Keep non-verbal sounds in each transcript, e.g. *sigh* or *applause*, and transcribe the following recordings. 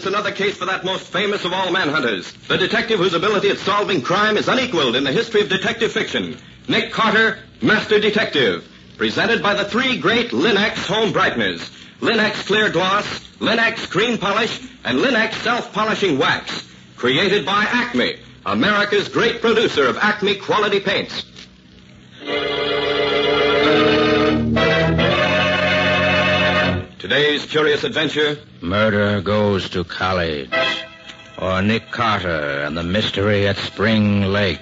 It's another case for that most famous of all manhunters. The detective whose ability at solving crime is unequaled in the history of detective fiction. Nick Carter, Master Detective. Presented by the three great Linx home brighteners. Linx Clear Gloss, Linx Cream Polish, and Linx Self-Polishing Wax. Created by Acme, America's great producer of Acme quality paints. Today's curious adventure Murder goes to college. Or Nick Carter and the mystery at Spring Lake.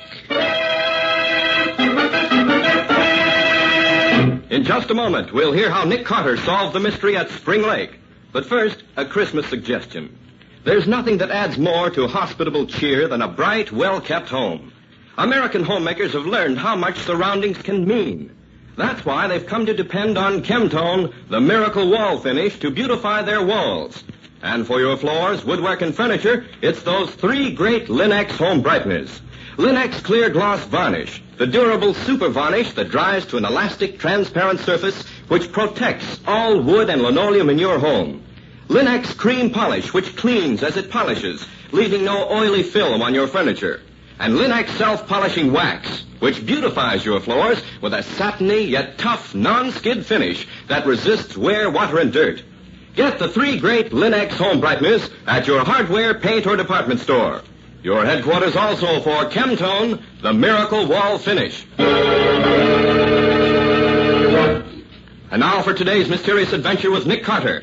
In just a moment, we'll hear how Nick Carter solved the mystery at Spring Lake. But first, a Christmas suggestion. There's nothing that adds more to hospitable cheer than a bright, well-kept home. American homemakers have learned how much surroundings can mean. That's why they've come to depend on Chemtone, the miracle wall finish, to beautify their walls. And for your floors, woodwork, and furniture, it's those three great Linx home brighteners. Linx Clear Gloss Varnish, the durable super varnish that dries to an elastic, transparent surface which protects all wood and linoleum in your home. Linx Cream Polish, which cleans as it polishes, leaving no oily film on your furniture. And Linx Self-Polishing Wax, which beautifies your floors with a satiny yet tough non-skid finish that resists wear, water, and dirt. Get the three great Linx home brighteners at your hardware, paint, or department store. Your headquarters also for Chemtone, the miracle wall finish. And now for today's mysterious adventure with Nick Carter.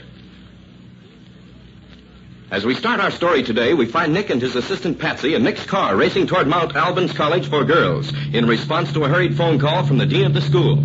As we start our story today, we find Nick and his assistant Patsy in Nick's car racing toward Mount Albans College for Girls in response to a hurried phone call from the dean of the school.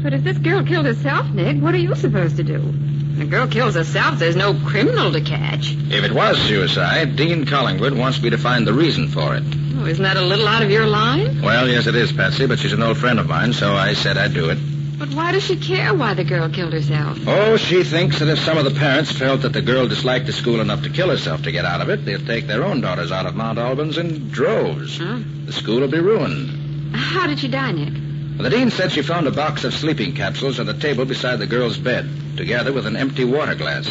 But if this girl killed herself, Nick, what are you supposed to do? When a girl kills herself, there's no criminal to catch. If it was suicide, Dean Collingwood wants me to find the reason for it. Oh, isn't that a little out of your line? Well, yes, it is, Patsy, but she's an old friend of mine, so I said I'd do it. But why does she care why the girl killed herself? Oh, she thinks that if some of the parents felt that the girl disliked the school enough to kill herself to get out of it, they'd take their own daughters out of Mount Albans in droves. Huh? The school would be ruined. How did she die, Nick? The dean said she found a box of sleeping capsules on the table beside the girl's bed, together with an empty water glass.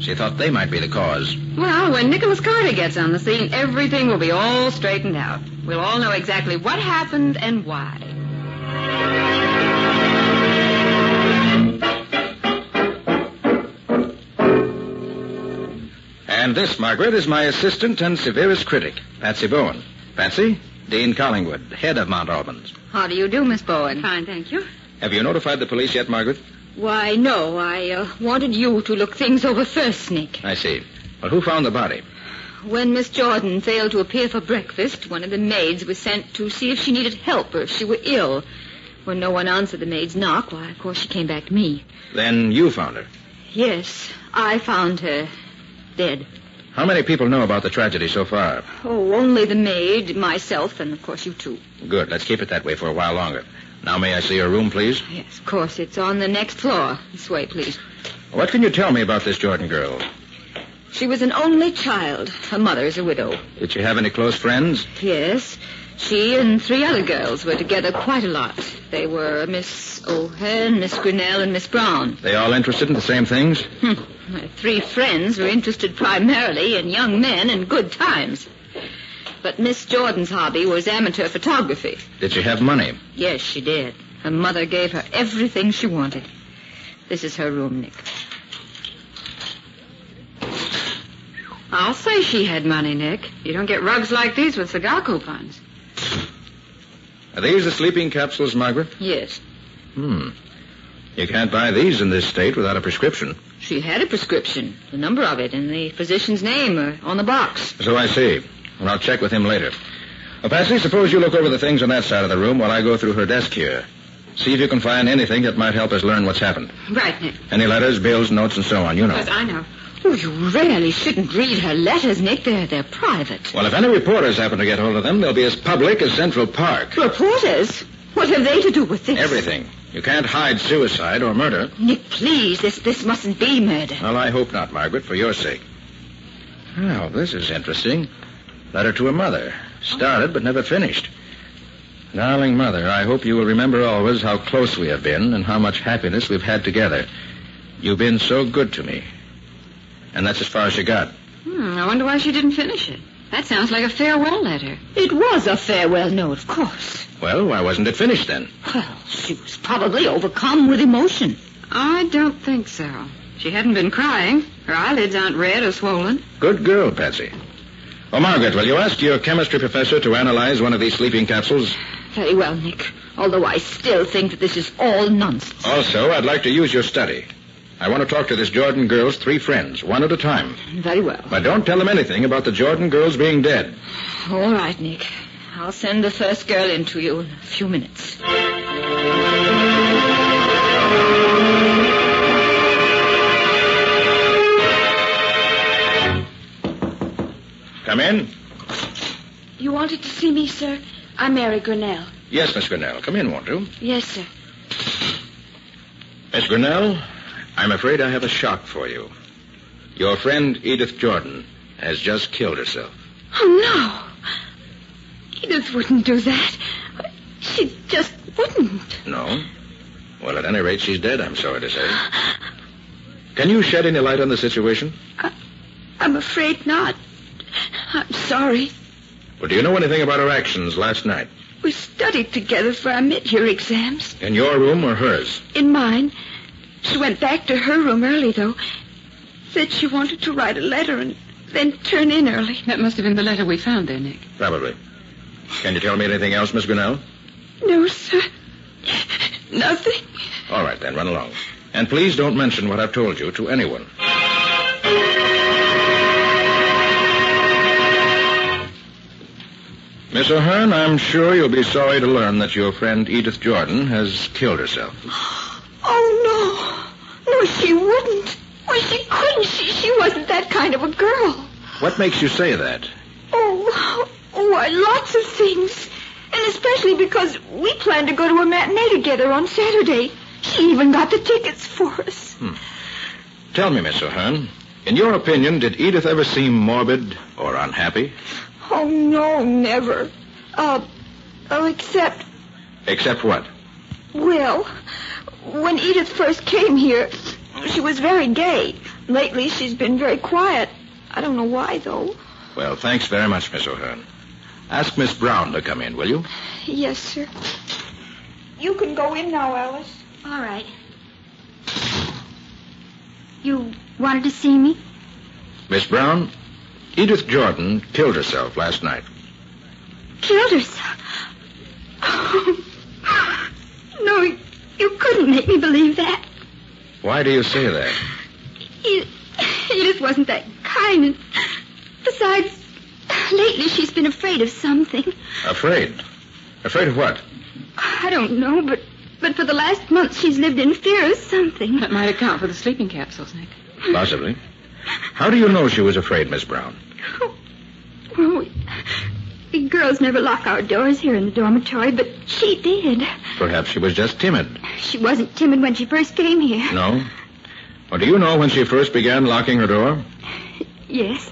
She thought they might be the cause. Well, when Nicholas Carter gets on the scene, everything will be all straightened out. We'll all know exactly what happened and why. And this, Margaret, is my assistant and severest critic, Patsy Bowen. Patsy, Dean Collingwood, head of Mount Albans. How do you do, Miss Bowen? Fine, thank you. Have you notified the police yet, Margaret? Why, no. I uh, wanted you to look things over first, Nick. I see. Well, who found the body? When Miss Jordan failed to appear for breakfast, one of the maids was sent to see if she needed help or if she were ill. When no one answered the maid's knock, why, of course, she came back to me. Then you found her. Yes, I found her dead. How many people know about the tragedy so far? Oh, only the maid, myself, and of course you too. Good. Let's keep it that way for a while longer. Now, may I see your room, please? Yes, of course. It's on the next floor. This way, please. What can you tell me about this Jordan girl? She was an only child. Her mother is a widow. Did she have any close friends? Yes. She and three other girls were together quite a lot. They were Miss O'Hearn, Miss Grinnell, and Miss Brown. They all interested in the same things? Hmm. My three friends were interested primarily in young men and good times. But Miss Jordan's hobby was amateur photography. Did she have money? Yes, she did. Her mother gave her everything she wanted. This is her room, Nick. I'll say she had money, Nick. You don't get rugs like these with cigar coupons. Are these the sleeping capsules, Margaret? Yes. Hmm. You can't buy these in this state without a prescription. She had a prescription, the number of it, and the physician's name uh, on the box. So I see. Well, I'll check with him later. Well, Patsy, suppose you look over the things on that side of the room while I go through her desk here. See if you can find anything that might help us learn what's happened. Right, Nick. Any letters, bills, notes, and so on, you know. Yes, I know. Oh, you really shouldn't read her letters, Nick. They're, they're private. Well, if any reporters happen to get hold of them, they'll be as public as Central Park. Reporters? What have they to do with this? Everything. You can't hide suicide or murder. Nick, please, this this mustn't be murder. Well, I hope not, Margaret, for your sake. Well, this is interesting. Letter to a mother. Started but never finished. Darling mother, I hope you will remember always how close we have been and how much happiness we've had together. You've been so good to me. And that's as far as she got. Hmm, I wonder why she didn't finish it. That sounds like a farewell letter. It was a farewell note, of course. Well, why wasn't it finished then? Well, she was probably overcome with emotion. I don't think so. She hadn't been crying. Her eyelids aren't red or swollen. Good girl, Patsy. Oh, Margaret, will you ask your chemistry professor to analyze one of these sleeping capsules? Very well, Nick. Although I still think that this is all nonsense. Also, I'd like to use your study. I want to talk to this Jordan girl's three friends, one at a time. Very well. But don't tell them anything about the Jordan girls being dead. All right, Nick. I'll send the first girl in to you in a few minutes. Come in. You wanted to see me, sir? I'm Mary Grinnell. Yes, Miss Grinnell. Come in, won't you? Yes, sir. Miss Grinnell, I'm afraid I have a shock for you. Your friend Edith Jordan has just killed herself. Oh, no. Edith wouldn't do that. She just wouldn't. No? Well, at any rate, she's dead, I'm sorry to say. Can you shed any light on the situation? I'm afraid not. I'm sorry. Well, do you know anything about her actions last night? We studied together for our mid-year exams. In your room or hers? In mine. She went back to her room early, though. Said she wanted to write a letter and then turn in early. That must have been the letter we found there, Nick. Probably. Can you tell me anything else, Miss Grinnell? No, sir. Nothing. All right, then, run along. And please don't mention what I've told you to anyone. Miss O'Hearn, I'm sure you'll be sorry to learn that your friend Edith Jordan has killed herself. Oh, Oh, she wouldn't. Well, she couldn't. She, she wasn't that kind of a girl. What makes you say that? Oh, why, lots of things. And especially because we planned to go to a matinee together on Saturday. She even got the tickets for us. Tell me, Miss O'Hearn, in your opinion, did Edith ever seem morbid or unhappy? Oh, no, never. Uh, oh, except, Except what? well, when Edith first came here, she was very gay. Lately, she's been very quiet. I don't know why, though. Well, thanks very much, Miss O'Hearn. Ask Miss Brown to come in, will you? Yes, sir. You can go in now, Alice. All right. You wanted to see me? Miss Brown, Edith Jordan killed herself last night. Killed herself. *laughs* no, you couldn't make me believe that. Why do you say that? Edith, Edith wasn't that kind. And besides, lately she's been afraid of something. Afraid. Afraid of what? I don't know, but but for the last month she's lived in fear of something. That might account for the sleeping capsules, Nick. Possibly. How do you know she was afraid, Miss Brown? Well, we, we girls never lock our doors here in the dormitory, but she did. Perhaps she was just timid. She wasn't timid when she first came here. No? Well, do you know when she first began locking her door? Yes.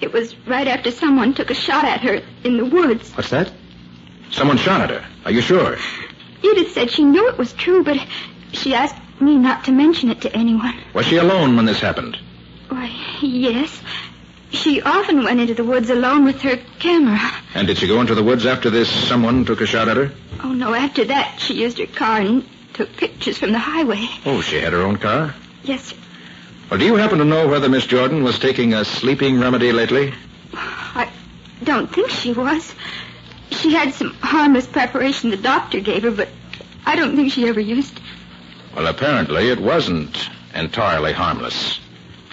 It was right after someone took a shot at her in the woods. What's that? Someone shot at her. Are you sure? Edith said she knew it was true, but she asked me not to mention it to anyone. Was she alone when this happened? Why, yes. She often went into the woods alone with her camera. And did she go into the woods after this someone took a shot at her? Oh, no, after that, she used her car and took pictures from the highway. Oh, she had her own car? Yes, sir. Well, do you happen to know whether Miss Jordan was taking a sleeping remedy lately? I don't think she was. She had some harmless preparation the doctor gave her, but I don't think she ever used it. Well, apparently it wasn't entirely harmless.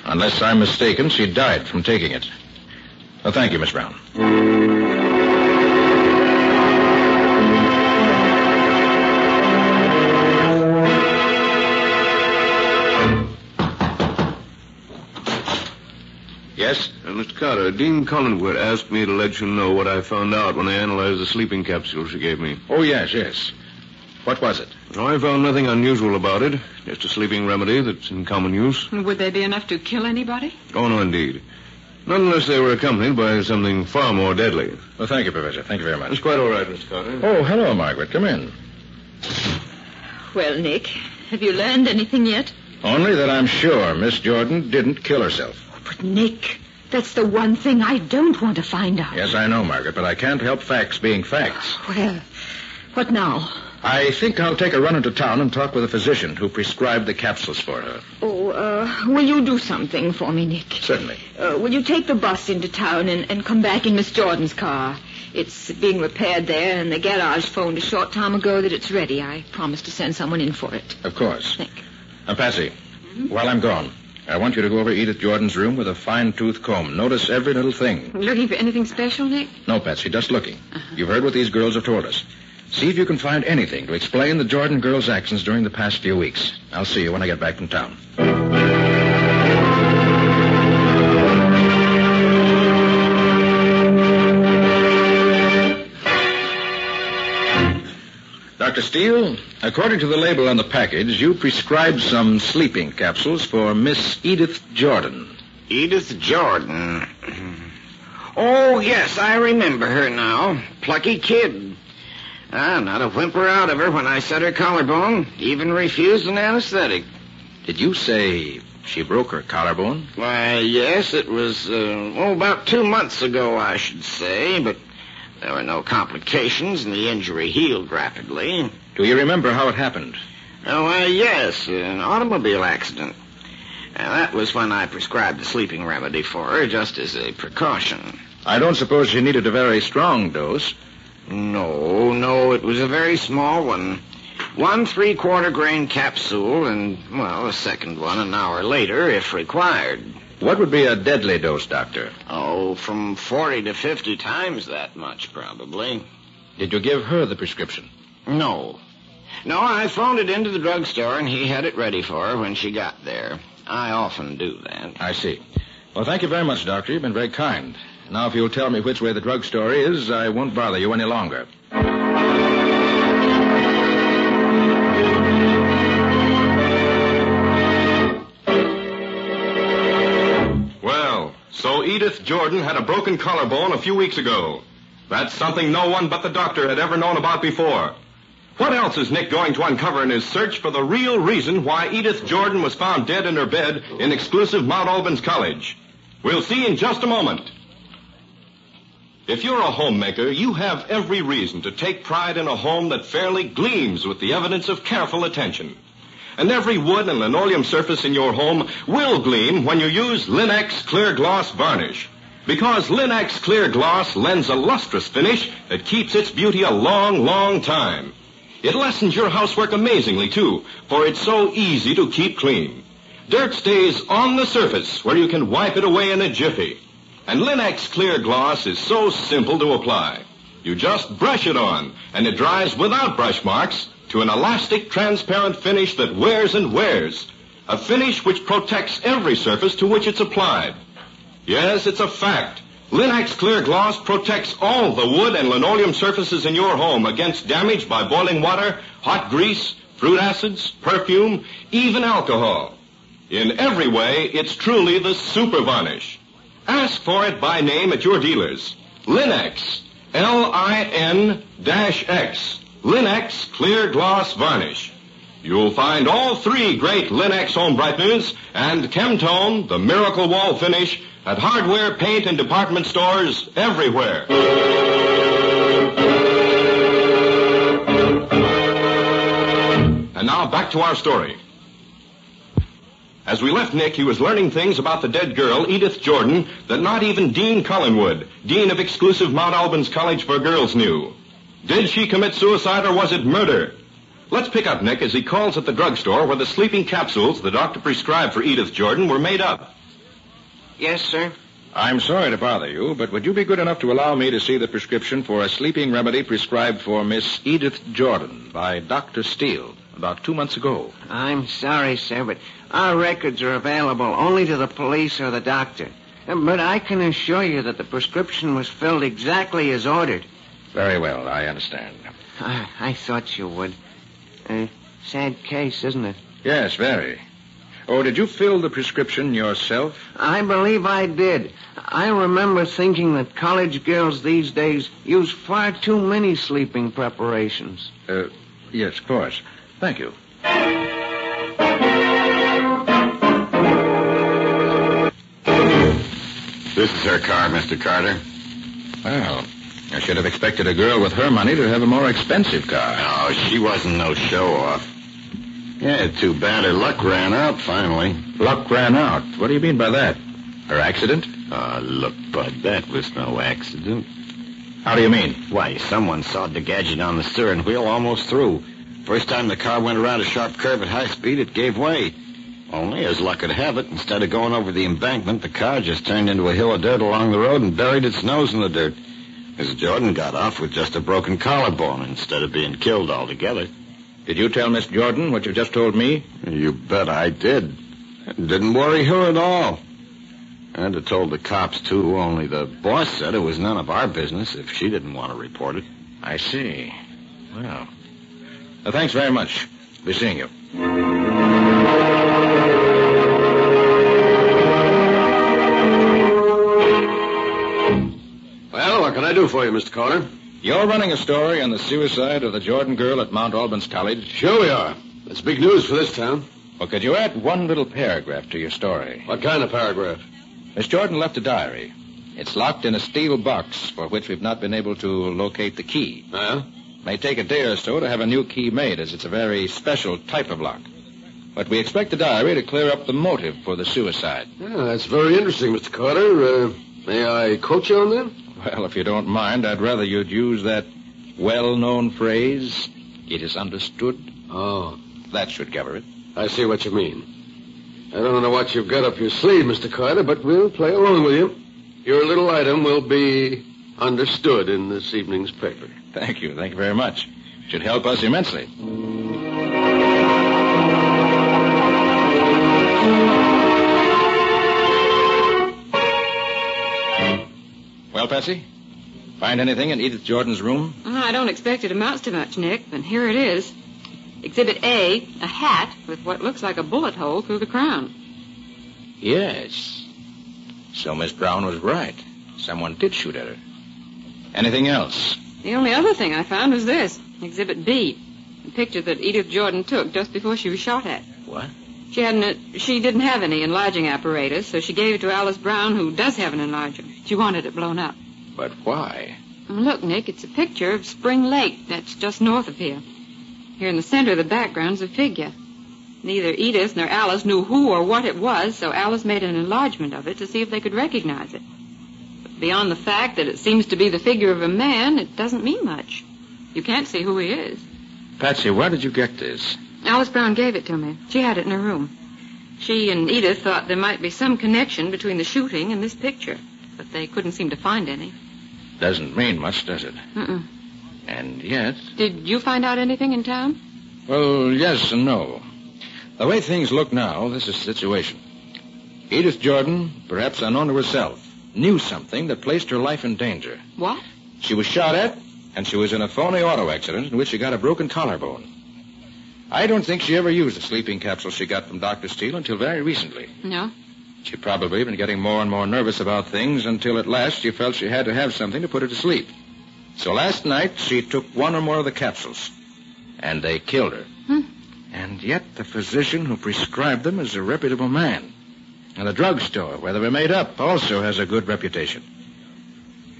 Unless I'm mistaken, she died from taking it. Well, thank you, Miss Brown. Yes? Uh, Mr. Carter, Dean Collingwood asked me to let you know what I found out when I analyzed the sleeping capsule she gave me. Oh, yes, yes. What was it? I found nothing unusual about it. Just a sleeping remedy that's in common use. Would they be enough to kill anybody? Oh, no, indeed. Not unless they were accompanied by something far more deadly. Well, thank you, Professor. Thank you very much. It's quite all right, Mr. Carter. Oh, hello, Margaret. Come in. Well, Nick, have you learned anything yet? Only that I'm sure Miss Jordan didn't kill herself. Oh, But, Nick, that's the one thing I don't want to find out. Yes, I know, Margaret, but I can't help facts being facts. Well, what now? I think I'll take a run into town and talk with a physician who prescribed the capsules for her. Oh, uh, will you do something for me, Nick? Certainly. Uh, will you take the bus into town and, and come back in Miss Jordan's car? It's being repaired there, and the garage phoned a short time ago that it's ready. I promised to send someone in for it. Of course. Nick. Now, Patsy, while I'm gone, I want you to go over Edith Jordan's room with a fine-tooth comb. Notice every little thing. Looking for anything special, Nick? No, Patsy, just looking. You've heard what these girls have told us. See if you can find anything to explain the Jordan girls' actions during the past few weeks. I'll see you when I get back from town. Dr. Steele, according to the label on the package, you prescribed some sleeping capsules for Miss Edith Jordan. Edith Jordan. *clears throat* Oh, yes, I remember her now. Plucky kid. Ah, not a whimper out of her when I set her collarbone. Even refused an anesthetic. Did you say she broke her collarbone? Why, yes, it was, uh, oh, about two months ago, I should say, but there were no complications and the injury healed rapidly. Do you remember how it happened? Oh, why, yes, an automobile accident. And that was when I prescribed the sleeping remedy for her, just as a precaution. I don't suppose she needed a very strong dose. No, no, it was a very small one. One three-quarter grain capsule, and, well, a second one an hour later, if required. What would be a deadly dose, Doctor? Oh, from 40 to 50 times that much, probably. Did you give her the prescription? No. No, I phoned it into the drugstore, and he had it ready for her when she got there. I often do that. I see. Well, thank you very much, Doctor. You've been very kind. Now, if you'll tell me which way the drugstore is, I won't bother you any longer. Well, so Edith Jordan had a broken collarbone a few weeks ago. That's something no one but the doctor had ever known about before. What else is Nick going to uncover in his search for the real reason why Edith Jordan was found dead in her bed in exclusive Mount Albans College? We'll see in just a moment. If you're a homemaker, you have every reason to take pride in a home that fairly gleams with the evidence of careful attention. And every wood and linoleum surface in your home will gleam when you use Linx Clear Gloss Varnish. Because Linx Clear Gloss lends a lustrous finish that keeps its beauty a long, long time. It lessens your housework amazingly, too, for it's so easy to keep clean. Dirt stays on the surface where you can wipe it away in a jiffy. And Linx Clear Gloss is so simple to apply. You just brush it on, and it dries without brush marks to an elastic, transparent finish that wears and wears. A finish which protects every surface to which it's applied. Yes, it's a fact. Linx Clear Gloss protects all the wood and linoleum surfaces in your home against damage by boiling water, hot grease, fruit acids, perfume, even alcohol. In every way, it's truly the super varnish. Ask for it by name at your dealers. Linx. L-I-N-X. Linx Clear Gloss Varnish. You'll find all three great Linx home brighteners and Chemtone, the miracle wall finish, at hardware, paint, and department stores everywhere. And now back to our story. As we left Nick, he was learning things about the dead girl, Edith Jordan, that not even Dean Collingwood, Dean of exclusive Mount Albans College for Girls, knew. Did she commit suicide or was it murder? Let's pick up Nick as he calls at the drugstore where the sleeping capsules the doctor prescribed for Edith Jordan were made up. Yes, sir. I'm sorry to bother you, but would you be good enough to allow me to see the prescription for a sleeping remedy prescribed for Miss Edith Jordan by Dr. Steele about two months ago? I'm sorry, sir, but our records are available only to the police or the doctor. But I can assure you that the prescription was filled exactly as ordered. Very well, I understand. I, I thought you would. Uh, sad case, isn't it? Yes, very. Oh, did you fill the prescription yourself? I believe I did. I remember thinking that college girls these days use far too many sleeping preparations. Uh, yes, of course. Thank you. This is her car, Mr. Carter. Well, I should have expected a girl with her money to have a more expensive car. No, she wasn't no show off. Yeah, too bad her luck ran out finally. Luck ran out? What do you mean by that? Her accident? Ah, uh, look, Bud, that was no accident. How do you mean? Why, someone sawed the gadget on the steering wheel almost through. First time the car went around a sharp curve at high speed, it gave way. Only, as luck would have it, instead of going over the embankment, the car just turned into a hill of dirt along the road and buried its nose in the dirt. Mrs. Jordan got off with just a broken collarbone instead of being killed altogether. Did you tell Miss Jordan what you just told me? You bet I did. It didn't worry her at all. I'd have told the cops, too, only the boss said it was none of our business if she didn't want to report it. I see. Well, well thanks very much. Be seeing you. Well, what can I do for you, Mr. Carter? You're running a story on the suicide of the Jordan girl at Mount Albans College. Sure we are. That's big news for this town. Well, could you add one little paragraph to your story? What kind of paragraph? Miss Jordan left a diary. It's locked in a steel box for which we've not been able to locate the key. Huh? May take a day or so to have a new key made, as it's a very special type of lock. But we expect the diary to clear up the motive for the suicide. Yeah, that's very interesting, Mr. Carter. Uh, may I quote you on that? Well, if you don't mind, I'd rather you'd use that well-known phrase, it is understood. Oh, That should cover it. I see what you mean. I don't know what you've got up your sleeve, Mr. Carter, but we'll play along with you. Your little item will be understood in this evening's paper. Thank you. Thank you very much. It Should help us immensely. Well, Patsy? Find anything in Edith Jordan's room? I don't expect it amounts to much, Nick, but here it is. Exhibit A, a hat with what looks like a bullet hole through the crown. Yes. So Miss Brown was right. Someone did shoot at her. Anything else? The only other thing I found was this, Exhibit B, a picture that Edith Jordan took just before she was shot at. What? She hadn't. A, she didn't have any enlarging apparatus, so she gave it to Alice Brown, who does have an enlarger. She wanted it blown up. But why? Look, Nick, it's a picture of Spring Lake. That's just north of here. Here in the center of the background's a figure. Neither Edith nor Alice knew who or what it was, so Alice made an enlargement of it to see if they could recognize it. Beyond the fact that it seems to be the figure of a man, it doesn't mean much. You can't see who he is. Patsy, where did you get this? Alice Brown gave it to me. She had it in her room. She and Edith thought there might be some connection between the shooting and this picture, but they couldn't seem to find any. Doesn't mean much, does it? Mm-mm. And yet. Did you find out anything in town? Well, yes and no. The way things look now, this is the situation. Edith Jordan, perhaps unknown to herself, knew something that placed her life in danger. What? She was shot at, and she was in a phony auto accident in which she got a broken collarbone. I don't think she ever used the sleeping capsule she got from Dr. Steele until very recently. No. She'd probably been getting more and more nervous about things until at last she felt she had to have something to put her to sleep. So last night she took one or more of the capsules, and they killed her. Hmm. And yet the physician who prescribed them is a reputable man. And the drugstore where they were made up also has a good reputation.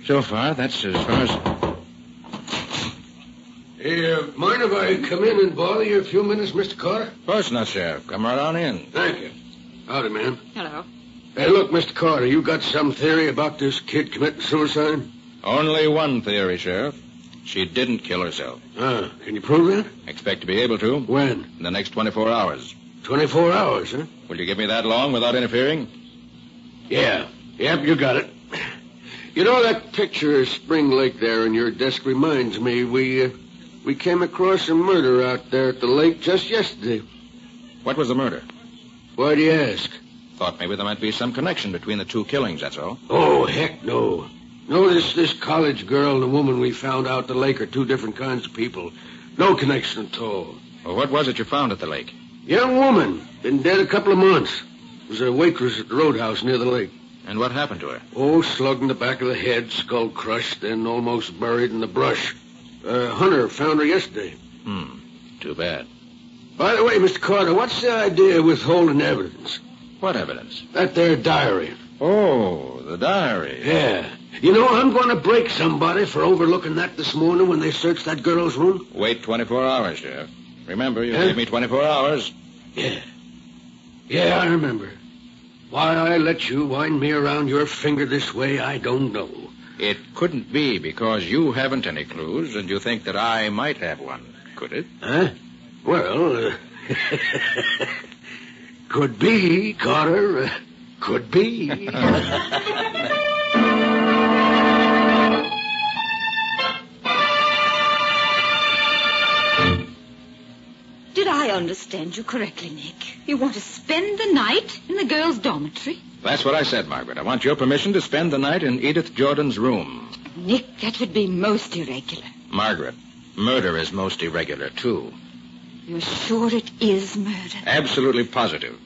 So far, that's as far as. Hey, uh, mind if I come in and bother you a few minutes, Mr. Carter? Of course not, Sheriff. Come right on in. Thank you. Howdy, man. Hello. Hey, look, Mr. Carter, you got some theory about this kid committing suicide? Only one theory, Sheriff. She didn't kill herself. Ah, can you prove that? Expect to be able to When? in the next 24 hours. 24 hours, huh? Will you give me that long without interfering? Yeah. Yep, you got it. You know, that picture of Spring Lake there in your desk reminds me we, uh, we came across a murder out there at the lake just yesterday. What was the murder? Why do you ask? Thought maybe there might be some connection between the two killings, that's all. Oh, heck no. No, this, this college girl and the woman we found out at the lake are two different kinds of people. No connection at all. Well, what was it you found at the lake? Young woman, been dead a couple of months. Was a waitress at the roadhouse near the lake. And what happened to her? Oh, slugged in the back of the head, skull crushed, then almost buried in the brush. Uh, Hunter found her yesterday. Hmm. Too bad. By the way, Mr. Carter, what's the idea of withholding evidence? What evidence? That there diary. Oh, the diary. Yeah. You know, I'm going to break somebody for overlooking that this morning when they searched that girl's room. Wait 24 hours, Sheriff. Remember, you Huh? gave me 24 hours. Yeah. Yeah, I remember. Why I let you wind me around your finger this way, I don't know. It couldn't be because you haven't any clues and you think that I might have one, could it? Huh? Well, uh, *laughs* could be, Carter. Uh, could be. *laughs* I understand you correctly, Nick? You want to spend the night in the girls' dormitory? That's what I said, Margaret. I want your permission to spend the night in Edith Jordan's room. Nick, that would be most irregular. Margaret, murder is most irregular, too. You're sure it is murder? Absolutely positive.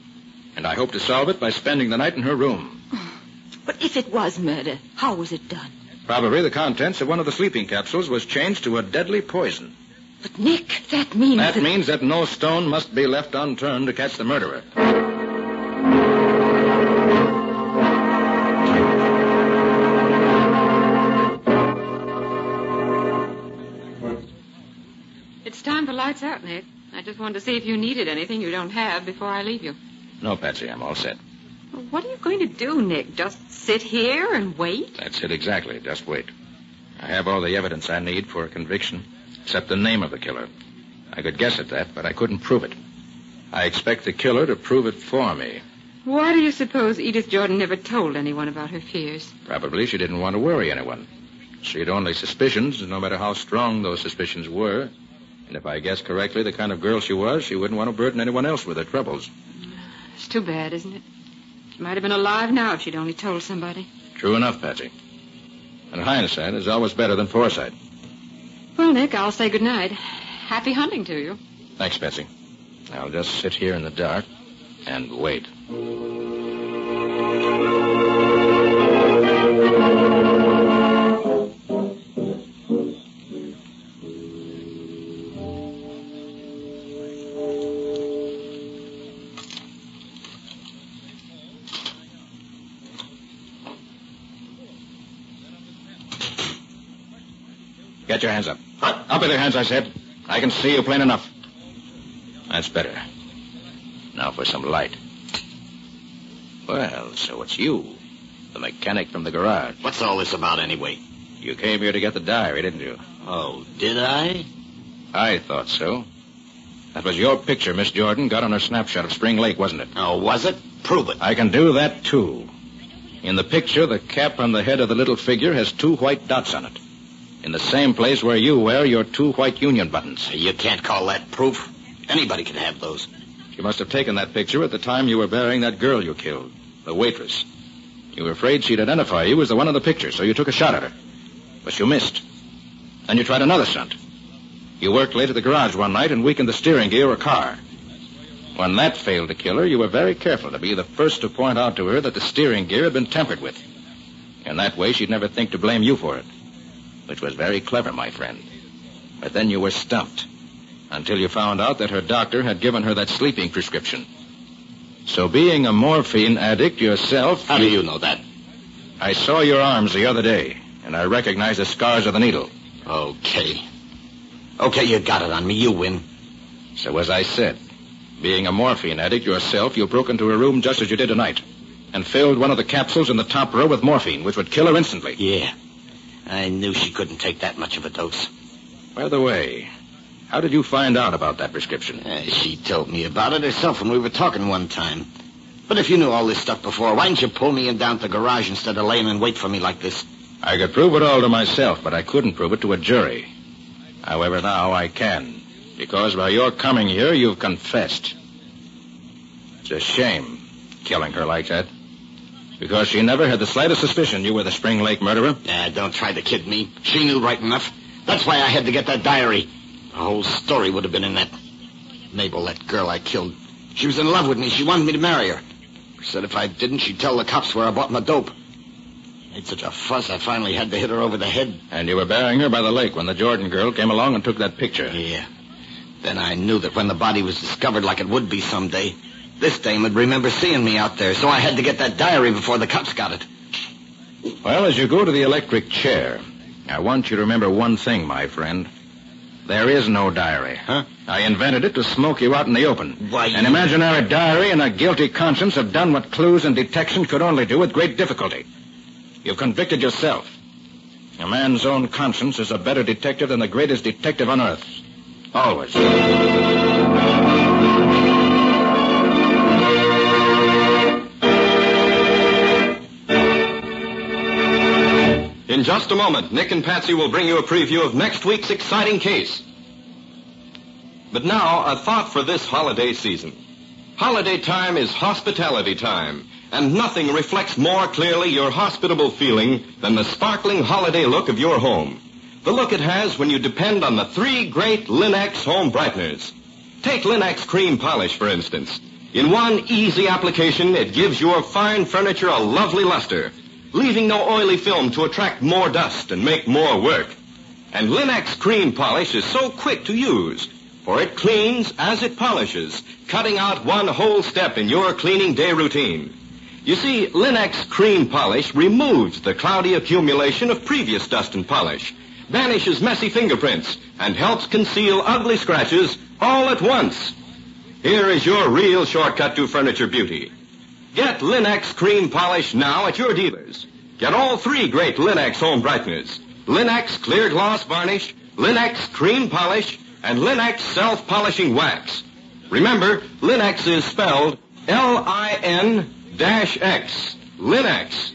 And I hope to solve it by spending the night in her room. But if it was murder, how was it done? Probably the contents of one of the sleeping capsules was changed to a deadly poison. But, Nick, that means That means that no stone must be left unturned to catch the murderer. It's time for lights out, Nick. I just wanted to see if you needed anything you don't have before I leave you. No, Patsy, I'm all set. Well, What are you going to do, Nick? Just sit here and wait? That's it exactly. Just wait. I have all the evidence I need for a conviction, except the name of the killer. I could guess at that, but I couldn't prove it. I expect the killer to prove it for me. Why do you suppose Edith Jordan never told anyone about her fears? Probably she didn't want to worry anyone. She had only suspicions, no matter how strong those suspicions were. And if I guess correctly, the kind of girl she was, she wouldn't want to burden anyone else with her troubles. It's too bad, isn't it? She might have been alive now if she'd only told somebody. True enough, Patsy. And hindsight is always better than foresight. Well, Nick, I'll say good night. Happy hunting to you. Thanks, Patsy. I'll just sit here in the dark and wait. Get your hands up. Up with your hands, I said. I can see you plain enough. That's better. Now for some light. Well, so it's you, the mechanic from the garage. What's all this about anyway? You came here to get the diary, didn't you? Oh, did I? I thought so. That was your picture Miss Jordan got on her snapshot of Spring Lake, wasn't it? Oh, was it? Prove it. I can do that, too. In the picture, the cap on the head of the little figure has two white dots on it. In the same place where you wear your two white union buttons. You can't call that proof. Anybody can have those. You must have taken that picture at the time you were burying that girl you killed, the waitress. You were afraid she'd identify you as the one in the picture, so you took a shot at her. But you missed. Then you tried another stunt. You worked late at the garage one night and weakened the steering gear of a car. When that failed to kill her, you were very careful to be the first to point out to her that the steering gear had been tampered with. In that way, she'd never think to blame you for it. Which was very clever, my friend. But then you were stumped until you found out that her doctor had given her that sleeping prescription. So being a morphine addict yourself... How do you know that? I saw your arms the other day, and I recognized the scars of the needle. Okay. Okay, you got it on me. You win. So as I said, being a morphine addict yourself, you broke into her room just as you did tonight, and filled one of the capsules in the top row with morphine, which would kill her instantly. Yeah. I knew she couldn't take that much of a dose. By the way, how did you find out about that prescription? Uh, she told me about it herself when we were talking one time. But if you knew all this stuff before, why didn't you pull me in down to the garage instead of laying in wait for me like this? I could prove it all to myself, but I couldn't prove it to a jury. However, now I can. Because by your coming here, you've confessed. It's a shame, killing her like that. Because she never had the slightest suspicion you were the Spring Lake murderer. Ah, don't try to kid me. She knew right enough. That's why I had to get that diary. The whole story would have been in that. Mabel, that girl I killed. She was in love with me. She wanted me to marry her. She said if I didn't, she'd tell the cops where I bought my dope. Made such a fuss, I finally had to hit her over the head. And you were burying her by the lake when the Jordan girl came along and took that picture. Yeah. Then I knew that when the body was discovered like it would be someday, This dame would remember seeing me out there, so I had to get that diary before the cops got it. Well, as you go to the electric chair, I want you to remember one thing, my friend. There is no diary. Huh? I invented it to smoke you out in the open. Why, An imaginary diary and a guilty conscience have done what clues and detection could only do with great difficulty. You've convicted yourself. A man's own conscience is a better detective than the greatest detective on earth. Always. In just a moment, Nick and Patsy will bring you a preview of next week's exciting case. But now, a thought for this holiday season. Holiday time is hospitality time, and nothing reflects more clearly your hospitable feeling than the sparkling holiday look of your home. The look it has when you depend on the three great Linx home brighteners. Take Linx cream polish, for instance. In one easy application, it gives your fine furniture a lovely luster, leaving no oily film to attract more dust and make more work. And Linx cream polish is so quick to use, for it cleans as it polishes, cutting out one whole step in your cleaning day routine. You see, Linx cream polish removes the cloudy accumulation of previous dust and polish, banishes messy fingerprints, and helps conceal ugly scratches all at once. Here is your real shortcut to furniture beauty. Get Linx cream polish now at your dealers. Get all three great Linx home brighteners. Linx clear gloss varnish, Linx cream polish, and Linx self-polishing wax. Remember, Linx is spelled L-I-N-X. Linx.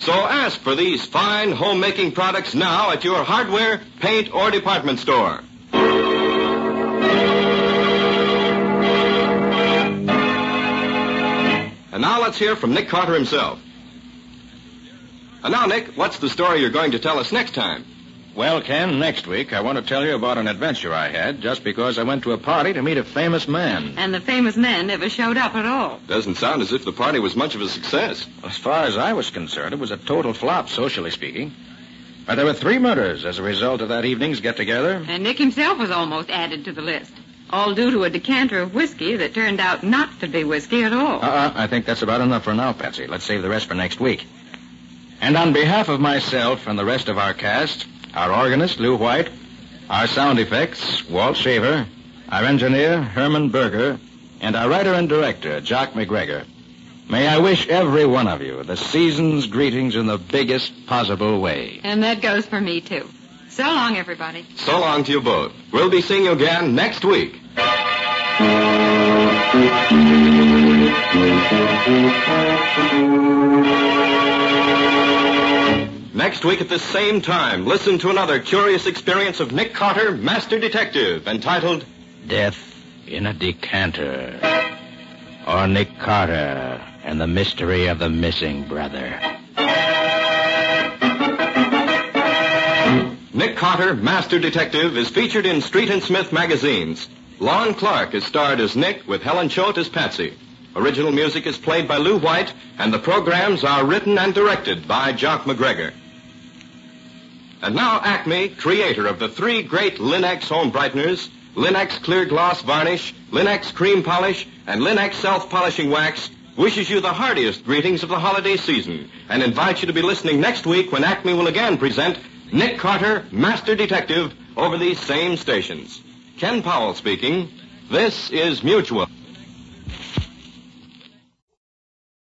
So ask for these fine homemaking products now at your hardware, paint, or department store. And now let's hear from Nick Carter himself. And now, Nick, what's the story you're going to tell us next time? Well, Ken, next week I want to tell you about an adventure I had just because I went to a party to meet a famous man. And the famous man never showed up at all. Doesn't sound as if the party was much of a success. As far as I was concerned, it was a total flop, socially speaking. But there were three murders as a result of that evening's get-together. And Nick himself was almost added to the list. All due to a decanter of whiskey that turned out not to be whiskey at all. Uh-uh, I think that's about enough for now, Patsy. Let's save the rest for next week. And on behalf of myself and the rest of our cast, our organist, Lou White, our sound effects, Walt Shaver, our engineer, Herman Berger, and our writer and director, Jock McGregor, may I wish every one of you the season's greetings in the biggest possible way. And that goes for me, too. So long, everybody. So long to you both. We'll be seeing you again next week. Next week at the same time, listen to another curious experience of Nick Carter, Master Detective, entitled Death in a Decanter. Or Nick Carter and the Mystery of the Missing Brother. Nick Carter, Master Detective, is featured in Street and Smith magazines. Lon Clark is starred as Nick with Helen Choate as Patsy. Original music is played by Lou White, and the programs are written and directed by Jock McGregor. And now Acme, creator of the three great Linx home brighteners, Linx clear gloss varnish, Linx cream polish, and Linx self-polishing wax, wishes you the heartiest greetings of the holiday season and invites you to be listening next week when Acme will again present Nick Carter, Master Detective, over these same stations. Ken Powell speaking. This is Mutual.